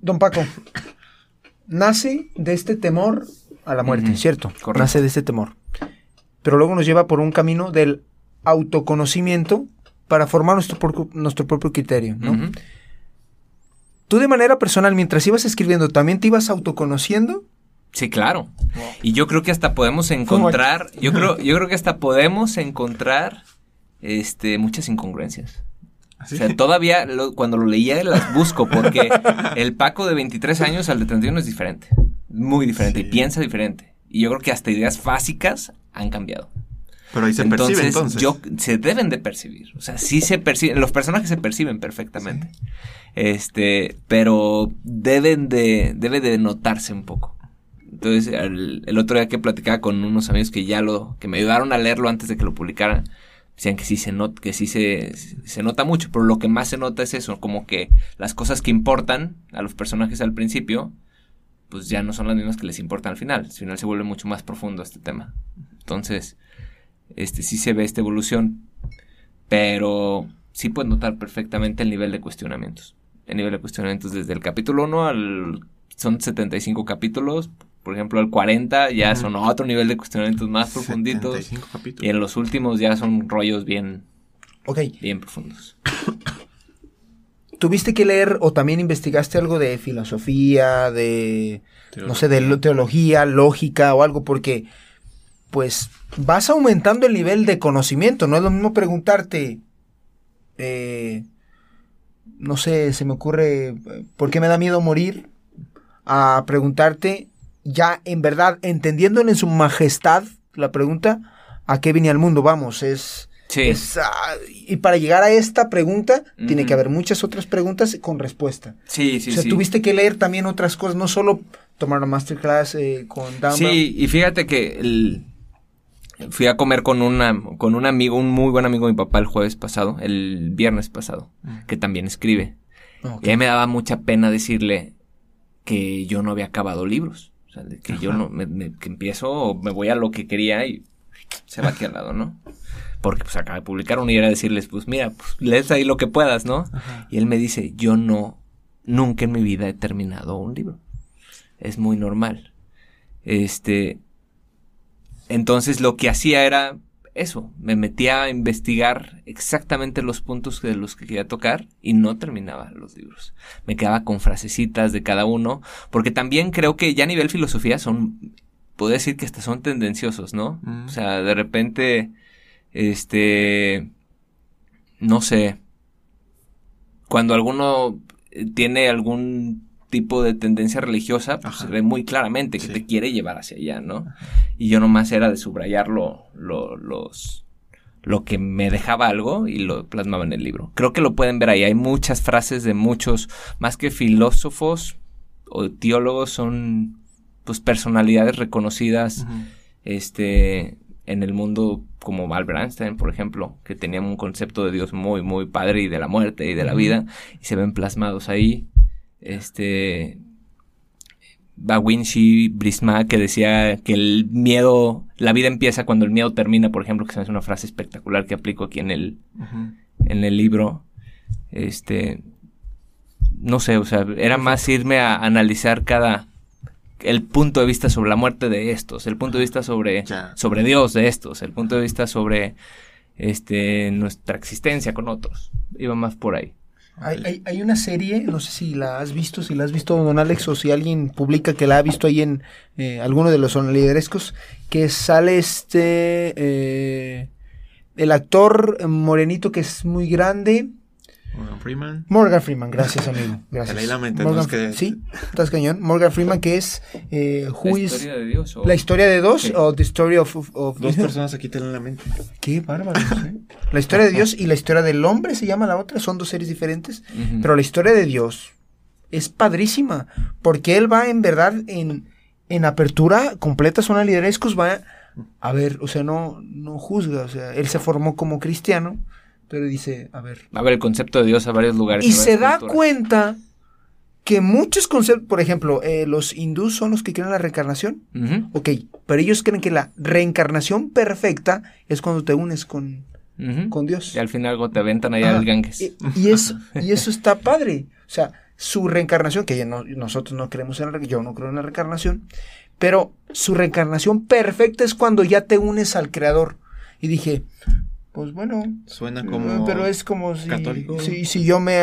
Don Paco, nace de este temor a la muerte, ¿cierto? correcto. Nace de este temor. Pero luego nos lleva por un camino del autoconocimiento para formar nuestro, propio criterio, ¿no? Tú de manera personal, mientras ibas escribiendo, ¿también te ibas autoconociendo? Sí, claro. Y yo creo que hasta podemos encontrar, yo creo, yo creo que hasta podemos encontrar este muchas incongruencias. ¿Así? O sea, todavía lo- cuando lo leía las busco porque el Paco de 23 años al de 31 es diferente. Muy diferente Sí. y piensa diferente. Y yo creo que hasta ideas básicas han cambiado. Pero ahí se entonces, percibe entonces. Yo, se deben de percibir. O sea, sí se perciben. Los personajes se perciben perfectamente. Este, pero deben de, debe de notarse un poco. Entonces, el, el otro día que platicaba con unos amigos que ya lo, que me ayudaron a leerlo antes de que lo publicara, decían que sí se nota, que sí se, se nota mucho, pero lo que más se nota es eso, como que las cosas que importan a los personajes al principio, pues ya no son las mismas que les importan al final. Al final se vuelve mucho más profundo este tema. Entonces, este sí se ve esta evolución, pero sí puedes notar perfectamente el nivel de cuestionamientos. El nivel de cuestionamientos desde el capítulo 1 al... Son 75 capítulos, por ejemplo, al 40 ya Ujú. son otro nivel de cuestionamientos más profunditos. 75 capítulos. Y en los últimos ya son rollos bien, Ok. bien profundos. ¿Tuviste que leer o también investigaste algo de filosofía, de, no sé, de lo- teología, lógica o algo? Porque, pues, vas aumentando el nivel de conocimiento. No es lo mismo preguntarte, eh, no sé, se me ocurre, ¿por qué me da miedo morir? A preguntarte, ya en verdad, entendiendo en su majestad la pregunta, ¿a qué vine al mundo? Vamos, es... Sí, es, ah, y para llegar a esta pregunta, tiene que haber muchas otras preguntas con respuesta. sí, sí. o sea, sí. tuviste que leer también otras cosas, no solo tomar una masterclass eh, con Dan Brown. Sí, y fíjate que el- fui a comer con, una, con un amigo, un muy buen amigo de mi papá el jueves pasado, el viernes pasado, Mm. que también escribe. Y a mí me daba mucha pena decirle que yo no había acabado libros. O sea, que yo no, me, me- que empiezo me voy a lo que quería y se va aquí al lado, ¿no? Porque pues acaba de publicar uno y era decirles, pues mira, pues lees ahí lo que puedas, ¿no? Ajá. Y él me dice, yo no, nunca en mi vida he terminado un libro. Es muy normal. Este, entonces lo que hacía era eso, me metía a investigar exactamente los puntos de los que quería tocar y no terminaba los libros. Me quedaba con frasecitas de cada uno, porque también creo que ya a nivel filosofía son, puedo decir que hasta son tendenciosos, ¿no? Mm. O sea, de repente, este, no sé, cuando alguno eh, tiene algún tipo de tendencia religiosa, pues Ajá. se ve muy claramente que Sí. te quiere llevar hacia allá, ¿no? Y yo nomás era de subrayar lo, lo, los, lo que me dejaba algo y lo plasmaba en el libro. Creo que lo pueden ver ahí. Hay muchas frases de muchos, más que filósofos o teólogos, son pues personalidades reconocidas este, en el mundo como Albert Einstein, por ejemplo, que tenía un concepto de Dios muy, muy padre y de la muerte y de la vida, y se ven plasmados ahí. Este, Vinci, Brisma, que decía que el miedo, la vida empieza cuando el miedo termina, por ejemplo, que se me hace una frase espectacular que aplico aquí en el, en el libro. Este, no sé, o sea, era más irme a analizar cada el punto de vista sobre la muerte de estos, el punto de vista sobre sobre Dios de estos, el punto de vista sobre este nuestra existencia con otros. Iba más por ahí. Hay, hay, hay una serie, no sé si la has visto, si la has visto, don Alex, o si alguien publica que la ha liderescos, ahí en eh, alguno de los liderescos, que sale este, eh, el actor morenito que es muy grande, Morgan Freeman. Morgan Freeman, gracias amigo, gracias. Te leí la mente, Morgan, no es que- Sí, estás cañón. Morgan Freeman que es eh, Who la is- historia de Dios o- la historia de dos Sí. o The Story of... of- of- Dos personas aquí te leen la mente. Qué bárbaro. ¿eh? La historia de Dios y la historia del hombre se llama la otra, son dos series diferentes. Pero la historia de Dios es padrísima, porque él va en verdad en, en apertura completa, zona liderescos, va a ver, o sea, no, no juzga, o sea, él se formó como cristiano, pero dice, a ver. a ver el concepto de Dios a varios lugares. Y se da culturas. cuenta que muchos conceptos, por ejemplo, eh, los hindús son los que creen en la reencarnación, ok, pero ellos creen que la reencarnación perfecta es cuando te unes con, con Dios. Y al final algo te aventan allá al Ganges. Y, y eso, y eso está padre. O sea, su reencarnación, que no- nosotros no creemos en la yo no creo en la reencarnación, pero su reencarnación perfecta es cuando ya te unes al creador. Y dije, pues bueno, Suena eh, como. pero es como si, católico. si, si yo me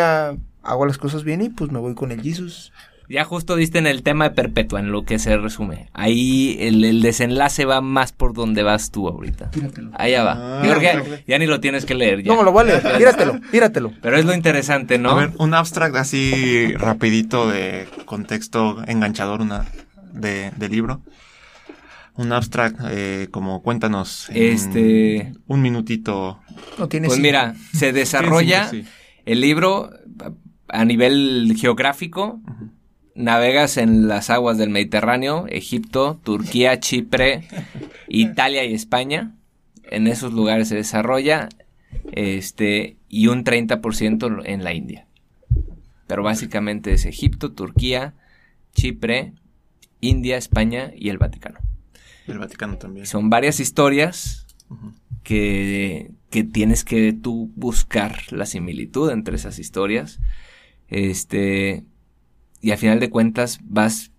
hago las cosas bien y pues me voy con el Jesus. Ya justo diste en el tema de Perpetua, en lo que se resume. Ahí el, el desenlace va más por donde vas tú ahorita. Tíratelo. Allá va. Ah, Yo creo que perfecto. ya ni lo tienes que leer. Ya. No, lo vale, tíratelo, tíratelo. Pero es lo interesante, ¿no? A ver, un abstract así rapidito de contexto enganchador una de, de libro. Un abstract, eh, como cuéntanos. en Este- Un minutito. No tiene Pues cinco. mira, se desarrolla Sí, el libro a nivel geográfico. Navegas en las aguas del Mediterráneo, Egipto, Turquía, Chipre, Italia y España. En esos lugares se desarrolla. Este, y un 30% en la India. Pero básicamente es Egipto, Turquía, Chipre, India, España y el Vaticano. El Vaticano también. Son varias historias que, que tienes que tú buscar la similitud entre esas historias. Este, y al final de cuentas vas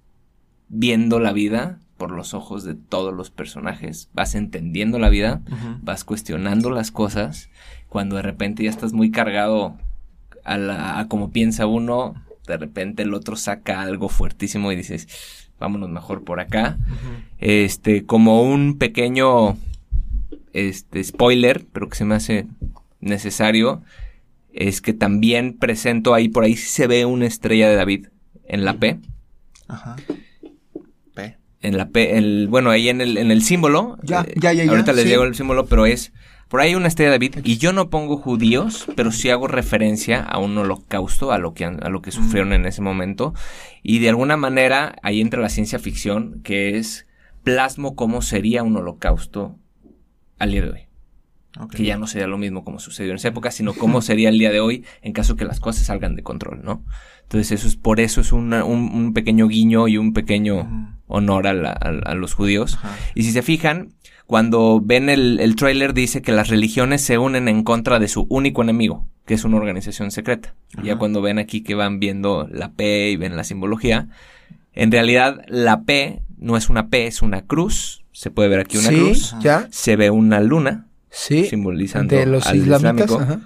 viendo la vida por los ojos de todos los personajes, vas entendiendo la vida, vas cuestionando las cosas, cuando de repente ya estás muy cargado a, la, a como piensa uno, de repente el otro saca algo fuertísimo y dices, vámonos mejor por acá este, como un pequeño este, spoiler, pero que se me hace necesario, es que también presento ahí, por ahí sí se ve una estrella de David en la P. Ajá. P. En la P, el, bueno, ahí en el, en el símbolo. Ya, eh, ya, ya, ya, Ahorita les sí. llego el símbolo, pero es. Por ahí una estrella de David. Y yo no pongo judíos, pero sí hago referencia a un holocausto, a lo que, a lo que sufrieron en ese momento. Y de alguna manera ahí entra la ciencia ficción, que es plasmo cómo sería un holocausto al día de hoy. Que ya no sería lo mismo como sucedió en esa época, sino cómo sería el día de hoy en caso que las cosas salgan de control, ¿no? Entonces eso es por eso es una- un, un pequeño guiño y un pequeño honor a, la- a- a los judíos. Ajá. Y si se fijan, cuando ven el, el tráiler dice que las religiones se unen en contra de su único enemigo, que es una organización secreta. Ya cuando ven aquí que van viendo la P y ven la simbología, en realidad la P no es una P, es una cruz. Se puede ver aquí una sí, cruz. ya, Se ve una luna sí. simbolizando De los al islámicas, islámico. ajá,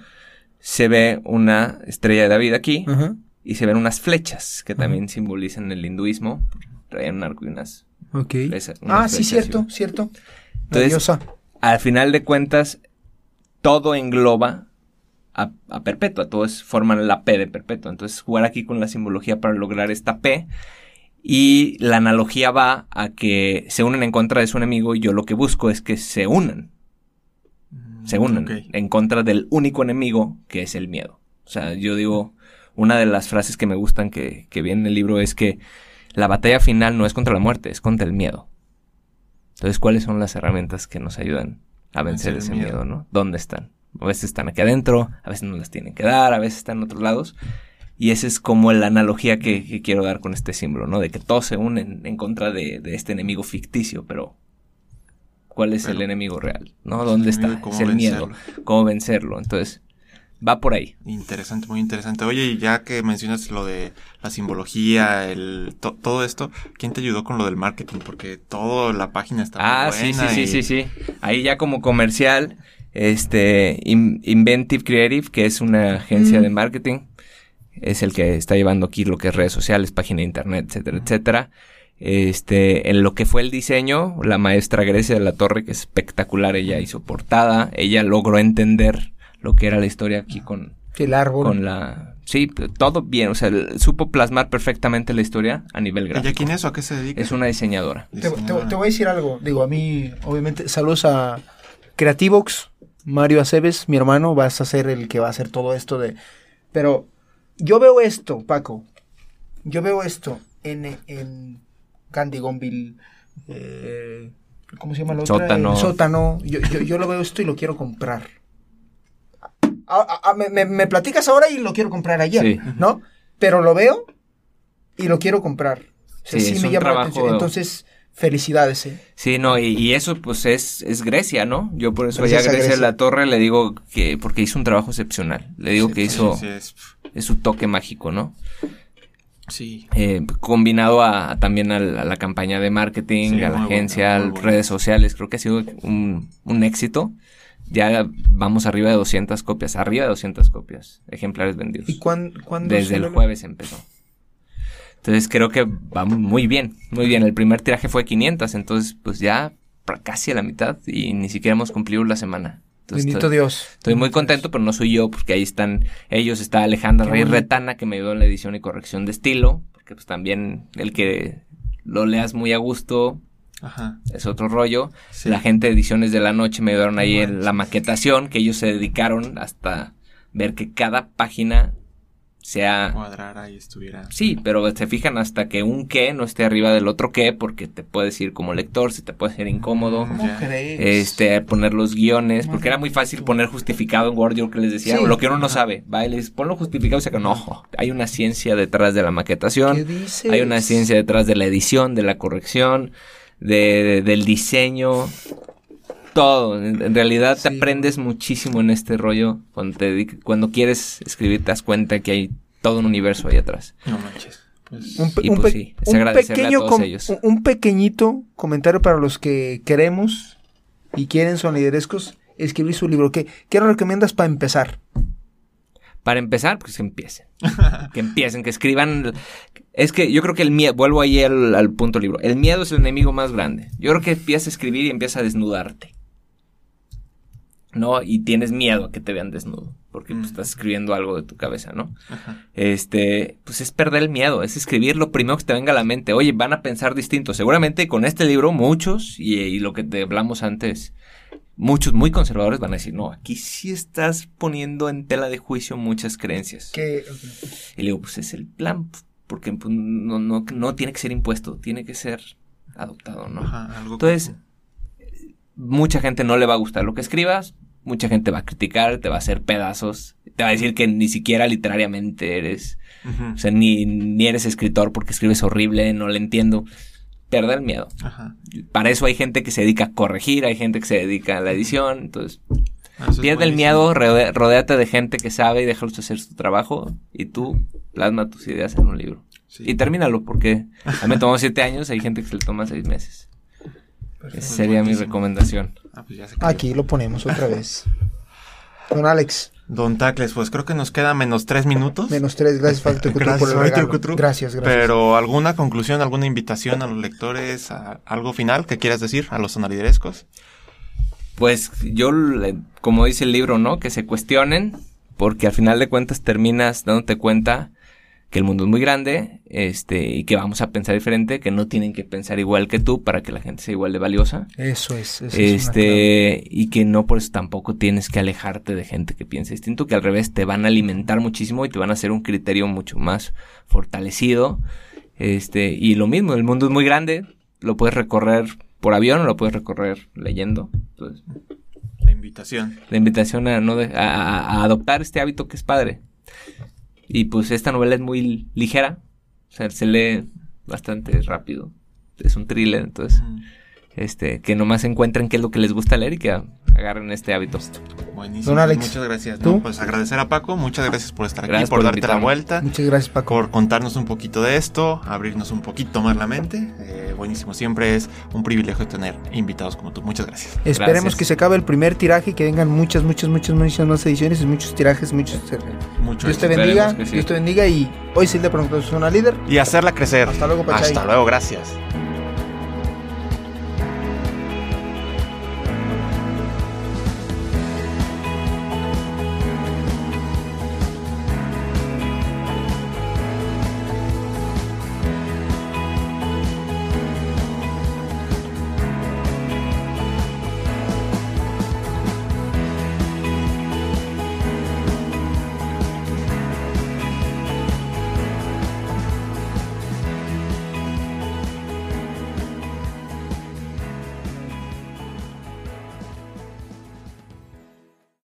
Se ve una estrella de David aquí ajá. y se ven unas flechas que Ajá. también simbolizan el hinduismo. Traen un arco y unas Ok. flechas- unas Ah, sí, cierto, y- cierto. Entonces, al final de cuentas, todo engloba a, a perpetua, todos forman la P de perpetua. Entonces jugar aquí con la simbología para lograr esta P y la analogía va a que se unen en contra de su enemigo y yo lo que busco es que se unan. Se unan Ok. en contra del único enemigo que es el miedo. O sea, yo digo, una de las frases que me gustan que, que viene en el libro es que la batalla final no es contra la muerte, es contra el miedo. Entonces, ¿cuáles son las herramientas que nos ayudan a vencer ese miedo. miedo, no? ¿Dónde están? A veces están aquí adentro, a veces nos las tienen que dar, a veces están en otros lados. Y esa es como la analogía que, que quiero dar con este símbolo, ¿no? De que todos se unen en contra de, de este enemigo ficticio, pero ¿cuál es el enemigo real? ¿No? el ¿Dónde enemigo está? cómo Es el miedo. vencerlo. ¿Cómo vencerlo? Entonces, va por ahí. Interesante, muy interesante. Oye, y ya que mencionas lo de la simbología, el to- todo esto, ¿quién te ayudó con lo del marketing? Porque toda la página está Ah, muy sí, sí, buena sí, y- sí, sí. Ahí ya como comercial, este, In- Inventive Creative, que es una agencia Mm. de marketing, es el que está llevando aquí lo que es redes sociales, página de internet, etcétera, etcétera. Este, en lo que fue el diseño, la maestra Grecia de la Torre, que es espectacular, ella hizo portada, ella logró entender lo que era la historia aquí con, El árbol. con la... Sí, todo bien, o sea, supo plasmar perfectamente la historia a nivel ¿Ella gráfico. quién es o a qué se dedica? Es una diseñadora. Te, te- te voy a decir algo. Digo, a mí, obviamente, saludos a Creativox, Mario Aceves, mi hermano, vas a ser el que va a hacer todo esto de... Pero yo veo esto, Paco. Yo veo esto en, en Candy Gonville, eh, ¿cómo se llama la otra? Sótano. El sótano. Yo, yo, yo lo veo esto y lo quiero comprar. A- a- a- me, me- me platicas ahora y lo quiero comprar ayer, Sí. ¿no? Pero lo veo y lo quiero comprar. O sea, Sí, sí, es me un llama la atención. Entonces, felicidades, ¿eh? Sí, no, y, y eso pues es, es Grecia, ¿no? Yo por eso Gracias ya a Grecia de Grecia. la Torre le digo que, porque hizo un trabajo excepcional. Le digo Sí, que sí, hizo, Sí, es- es su toque mágico, ¿no? sí. Eh, combinado a, también al- a, la campaña de marketing, Sí, a la agencia, bueno, a bueno. redes sociales, creo que ha sido un, un éxito. Ya vamos arriba de 200 copias, arriba de 200 copias, ejemplares vendidos. ¿Y cuán- cuándo Desde el jueves empezó. Entonces creo que va muy bien, muy bien. El primer tiraje fue 500, entonces pues ya casi a la mitad y ni siquiera hemos cumplido la semana. Entonces, Bendito estoy, Dios. estoy muy contento, pero no soy yo, porque ahí están ellos, está Alejandra Rey. Retana, que me ayudó en la edición y corrección de estilo, porque pues también el que lo leas muy a gusto Ajá. es otro rollo. Sí. La gente de Ediciones de la Noche me ayudaron ahí la maquetación, que ellos se dedicaron hasta ver que cada página sea... Cuadrar ahí estuviera. Sí, pero se fijan hasta que un qué no esté arriba del otro qué, porque te puedes ir como lector, se te puede ser incómodo. Mm. ¿Cómo crees? Este, poner los guiones, porque era muy fácil poner justificado en Word, yo que les decía, Sí. lo que uno no sabe, va, y les ponlo justificado y se que no, hay una ciencia detrás de la ¿Qué maquetación, dices? hay una ciencia detrás de la edición, de la corrección, de, de- del diseño, todo. En, en realidad te Sí. aprendes muchísimo en este rollo. Cuando, te cuando quieres escribir te das cuenta que hay todo un universo ahí atrás. No manches. Pues, Un, Y un pues pe- sí, es un agradecerle a pequeño todos com- ellos. un- pequeñito comentario para los que queremos y quieren soniderescos escribir su libro. ¿Qué, qué recomiendas para empezar? Para empezar, pues que empiecen. que empiecen, que escriban. Es que yo creo que el miedo, vuelvo ahí al, al punto libro. El miedo es el enemigo más grande. Yo creo que empieza a escribir y empieza a desnudarte. ¿No? Y tienes miedo a que te vean desnudo. Porque pues, Mm. estás escribiendo algo de tu cabeza, ¿no? ajá. Este, pues es perder el miedo, es escribir lo primero que te venga a la mente. Oye, van a pensar distinto. Seguramente con este libro, muchos, y, y lo que te hablamos antes, muchos muy conservadores van a decir, no, aquí sí estás poniendo en tela de juicio muchas creencias. ¿Qué- Y le digo, pues es el plan, porque pues, no, no, no tiene que ser impuesto, tiene que ser adoptado, ¿no? Ajá, algo Entonces, mucha gente no le va a gustar lo que escribas, mucha gente va a criticar, te va a hacer pedazos, te va a decir que ni siquiera literariamente eres, o sea, ni, ni eres escritor porque escribes horrible, no le entiendo. Pierde el miedo. Ajá. Para eso hay gente que se dedica a corregir, hay gente que se dedica a la edición, entonces Ah, eso pierde el miedo, rode- rodéate de gente que sabe y déjalos hacer su trabajo y tú plasma tus ideas en un libro. Sí. Y termínalo porque a mí me tomó siete años, hay gente que se le toma seis meses. Esa sería mi recomendación. Ah, pues ya se cayó. Aquí lo ponemos otra vez. Don Alex, Don Tacles, pues creo que nos queda menos tres minutos. menos tres. Gracias, Factor Cutru, Gracias, por el Factor regalo. Cutru. Gracias, gracias. Pero alguna conclusión, alguna invitación a los lectores, a algo final que quieras decir a los sonaliderescos. Pues yo, como dice el libro, ¿no? Que se cuestionen, porque al final de cuentas terminas dándote cuenta que el mundo es muy grande, este, y que vamos a pensar diferente, que no tienen que pensar igual que tú para que la gente sea igual de valiosa. Eso es. eso es Este, y que no por eso tampoco tienes que alejarte de gente que piensa distinto, que al revés te van a alimentar muchísimo y te van a hacer un criterio mucho más fortalecido. Este, y lo mismo, el mundo es muy grande, lo puedes recorrer por avión o lo puedes recorrer leyendo. Entonces, La invitación. la invitación a, no de- a, a- a adoptar este hábito que es padre. Y pues esta novela es muy ligera, o sea, se lee bastante rápido. Es un thriller, entonces, este, que nomás encuentren qué es lo que les gusta leer y que agarren este hábito. Buenísimo. Don Alex, muchas gracias. ¿tú? No, pues agradecer a Paco, muchas gracias por estar aquí, por, por darte la vuelta. Muchas gracias, Paco. por contarnos un poquito de esto, abrirnos un poquito más la mente. Eh, buenísimo, siempre es un privilegio tener invitados como tú. Muchas gracias. Esperemos Gracias. que se acabe el primer tiraje y que vengan muchas, muchas, muchas, muchas más ediciones y muchos tirajes, muchos. Mucho Dios te bendiga, sí. Dios te bendiga y hoy sí de pronto es una líder. Y hacerla crecer. Hasta luego, Pachay. Hasta luego, gracias.